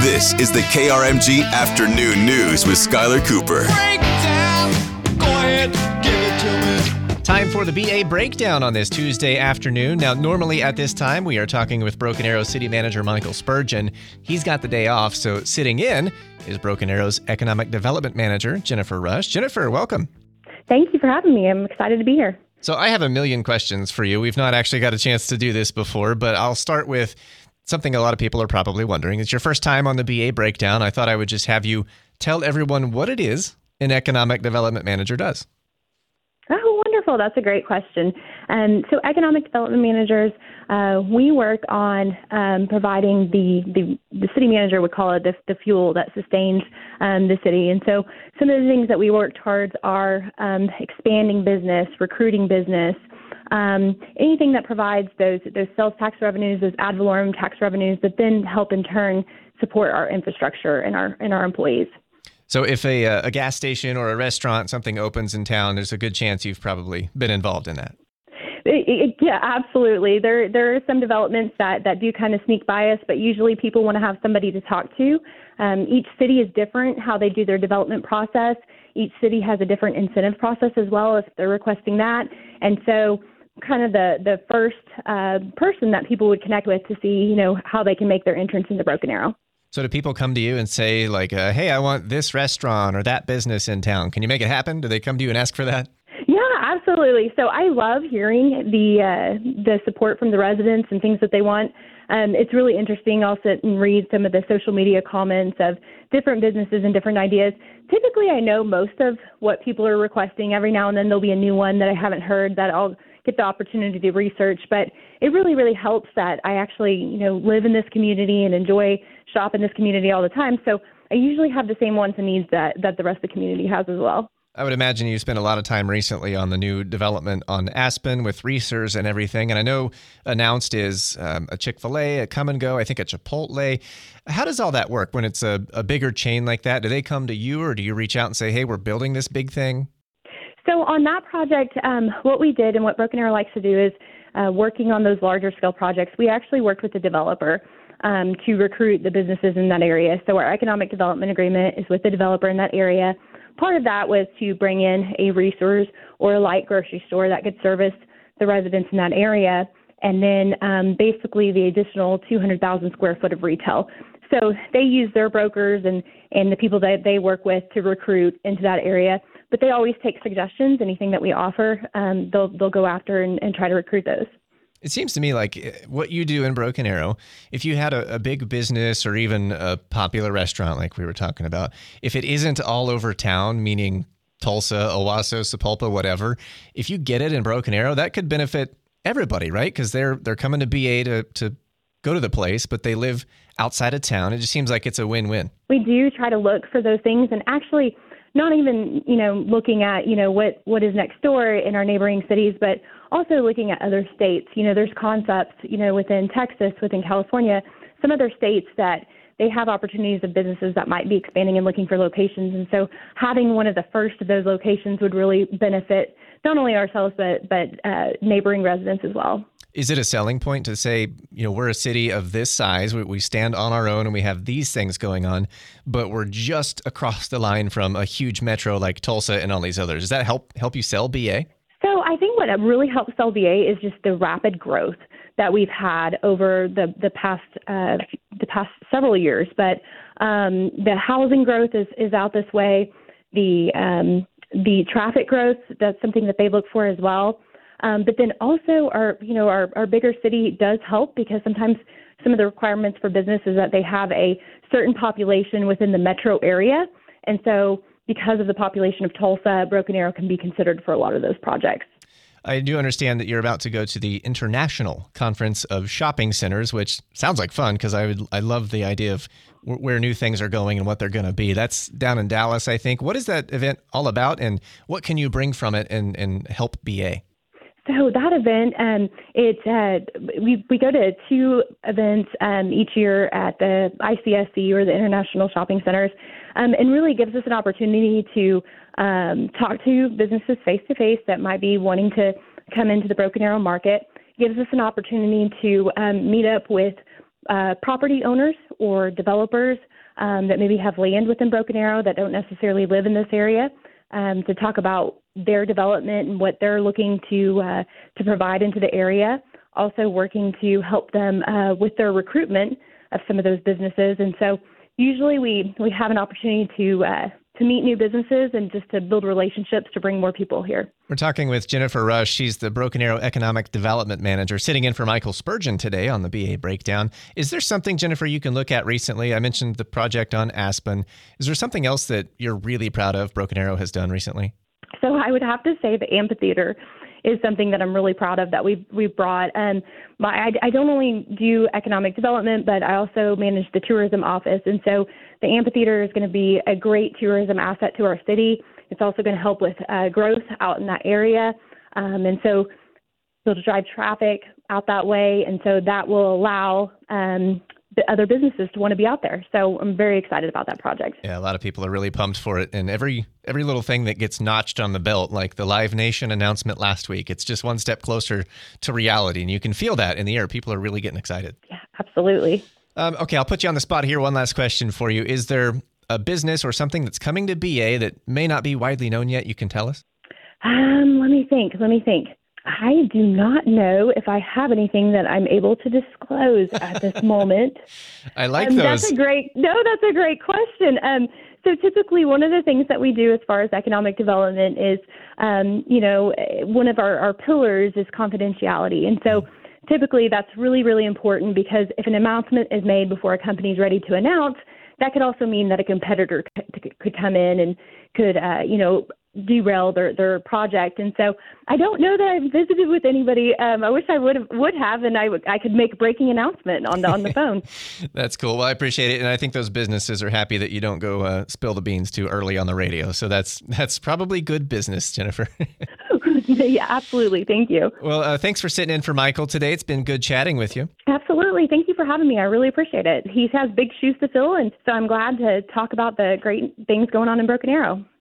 This is the KRMG Afternoon News with Skylar Cooper. Breakdown. Go ahead, give it to me. Time for the BA breakdown on this Tuesday afternoon. Now, normally at this time, we are talking with Broken Arrow City Manager Michael Spurgeon. He's got the day off, so sitting in is Broken Arrow's Economic Development Manager, Jennifer Rush. Jennifer, welcome. Thank you for having me. I'm excited to be here. So, I have a million questions for you. We've not actually got a chance to do this before, but I'll start with something a lot of people are probably wondering. It's your first time on the BA breakdown. I thought I would just have you tell everyone what it is an Economic Development Manager does. Oh, wonderful. That's a great question. Um, so, economic development managers, uh, we work on um, providing the, the, the city manager would call it the, the fuel that sustains um, the city. And so, some of the things that we work towards are um, expanding business, recruiting business, um, anything that provides those those sales tax revenues, those ad valorem tax revenues, that then help in turn support our infrastructure and our and our employees. So, if a, uh, a gas station or a restaurant, something opens in town, there's a good chance you've probably been involved in that. It, it, yeah, absolutely. There there are some developments that that do kind of sneak by us, but usually people want to have somebody to talk to. Um, each city is different how they do their development process. Each city has a different incentive process as well if they're requesting that, and so kind of the the first uh, person that people would connect with to see you know how they can make their entrance into Broken Arrow. So, do people come to you and say, like, uh, hey, I want this restaurant or that business in town? Can you make it happen? Do they come to you and ask for that? Yeah, absolutely. So I love hearing the uh, the support from the residents and things that they want. Um, it's really interesting. I'll sit and read some of the social media comments of different businesses and different ideas. Typically, I know most of what people are requesting. Every now and then, there'll be a new one that I haven't heard that I'll get the opportunity to research. But it really, really helps that I actually, you know, live in this community and enjoy shop in this community all the time. So I usually have the same wants and needs that that the rest of the community has as well. I would imagine you spent a lot of time recently on the new development on Aspen with Reasor's and everything. And I know announced is um, a Chick fil A, a come and go, I think a Chipotle. How does all that work when it's a, a bigger chain like that? Do they come to you or do you reach out and say, hey, we're building this big thing? So on that project, um, what we did and what Broken Arrow likes to do is uh, working on those larger scale projects. We actually worked with the developer um, to recruit the businesses in that area. So our economic development agreement is with the developer in that area. Part of that was to bring in a resource or a light grocery store that could service the residents in that area, and then um, basically the additional 200,000 square foot of retail. So they use their brokers and and the people that they work with to recruit into that area but they always take suggestions. Anything that we offer, um, they'll they'll go after and, and try to recruit those. It seems to me like eh, what you do in Broken Arrow, if you had a, a, big business or even a popular restaurant like we were talking about, if it isn't all over town, meaning Tulsa, Owasso, Sapulpa, whatever, if you get it in Broken Arrow, that could benefit everybody, right? Because they're they're coming to BA to to go to the place, but they live outside of town. It just seems like it's a win-win. We do try to look for those things, and actually not even you know looking at you know what what is next door in our neighboring cities but also looking at other states you know there's concepts you know within texas within california some other states that they have opportunities of businesses that might be expanding and looking for locations and so having one of the first of those locations would really benefit not only ourselves but but uh, neighboring residents as well is it a selling point to say, you know, we're a city of this size, we, we stand on our own and we have these things going on, but we're just across the line from a huge metro like Tulsa and all these others? Does that help help you sell BA? What really helps BA is just the rapid growth that we've had over the the past uh, the past several years. But um, the housing growth is is out this way. The um, the traffic growth that's something that they look for as well. Um, but then also our, you know, our, our bigger city does help because sometimes some of the requirements for business is that they have a certain population within the metro area. And so because of the population of Tulsa, Broken Arrow can be considered for a lot of those projects. I do understand that you're about to go to the International Conference of Shopping Centers, which sounds like fun because I would I love the idea of where new things are going and what they're going to be. That's down in Dallas, I think. What is that event all about, and what can you bring from it and and help BA? So that event, um, it uh, we we go to two events um, each year at the ICSC or the International Shopping Centers, um, and really gives us an opportunity to um, talk to businesses face to face that might be wanting to come into the Broken Arrow market. Gives us an opportunity to um, meet up with uh, property owners or developers um, that maybe have land within Broken Arrow that don't necessarily live in this area um, to talk about their development and what they're looking to uh, to provide into the area. Also, working to help them uh, with their recruitment of some of those businesses, and so usually we we have an opportunity to uh, to meet new businesses and just to build relationships to bring more people here. We're talking with Jennifer Rush. She's the Broken Arrow Economic Development Manager, sitting in for Michael Spurgeon today on the BA Breakdown. Is there something, Jennifer, you can look at recently? I mentioned the project on Aspen. Is there something else that you're really proud of Broken Arrow has done recently? So I would have to say the amphitheater is something that I'm really proud of that we've we've brought. And my I, I don't only do economic development, but I also manage the tourism office. And so the amphitheater is going to be a great tourism asset to our city. It's also going to help with uh, growth out in that area. Um, and so it'll drive traffic out that way. And so that will allow um, other businesses to want to be out there. So I'm very excited about that project. Yeah, a lot of people are really pumped for it, and every every little thing that gets notched on the belt, like the Live Nation announcement last week, it's just one step closer to reality, and you can feel that in the air. People are really getting excited. Yeah, absolutely. Um, okay, I'll put you on the spot here. One last question for you: Is there a business or something that's coming to BA that may not be widely known yet? You can tell us. Um, let me think. Let me think. I do not know if I have anything that I'm able to disclose at this moment. I like um, those. That's a great no. That's a great question. Um, so typically, one of the things that we do as far as economic development is, um, you know, one of our, our pillars is confidentiality, and so typically that's really really important because if an announcement is made before a company is ready to announce, that could also mean that a competitor could, could come in and could, uh, you know, derail their their project. And so I don't know that I've visited with anybody. Um, I wish I would have would have, and I would I could make a breaking announcement on the on the phone. That's cool. Well, I appreciate it, and I think those businesses are happy that you don't go uh, spill the beans too early on the radio. So that's that's probably good business, Jennifer. yeah, absolutely. Thank you. Well, uh, thanks for sitting in for Michael today. It's been good chatting with you. Absolutely. Thank you for having me. I really appreciate it. He has big shoes to fill, and so I'm glad to talk about the great things going on in Broken Arrow.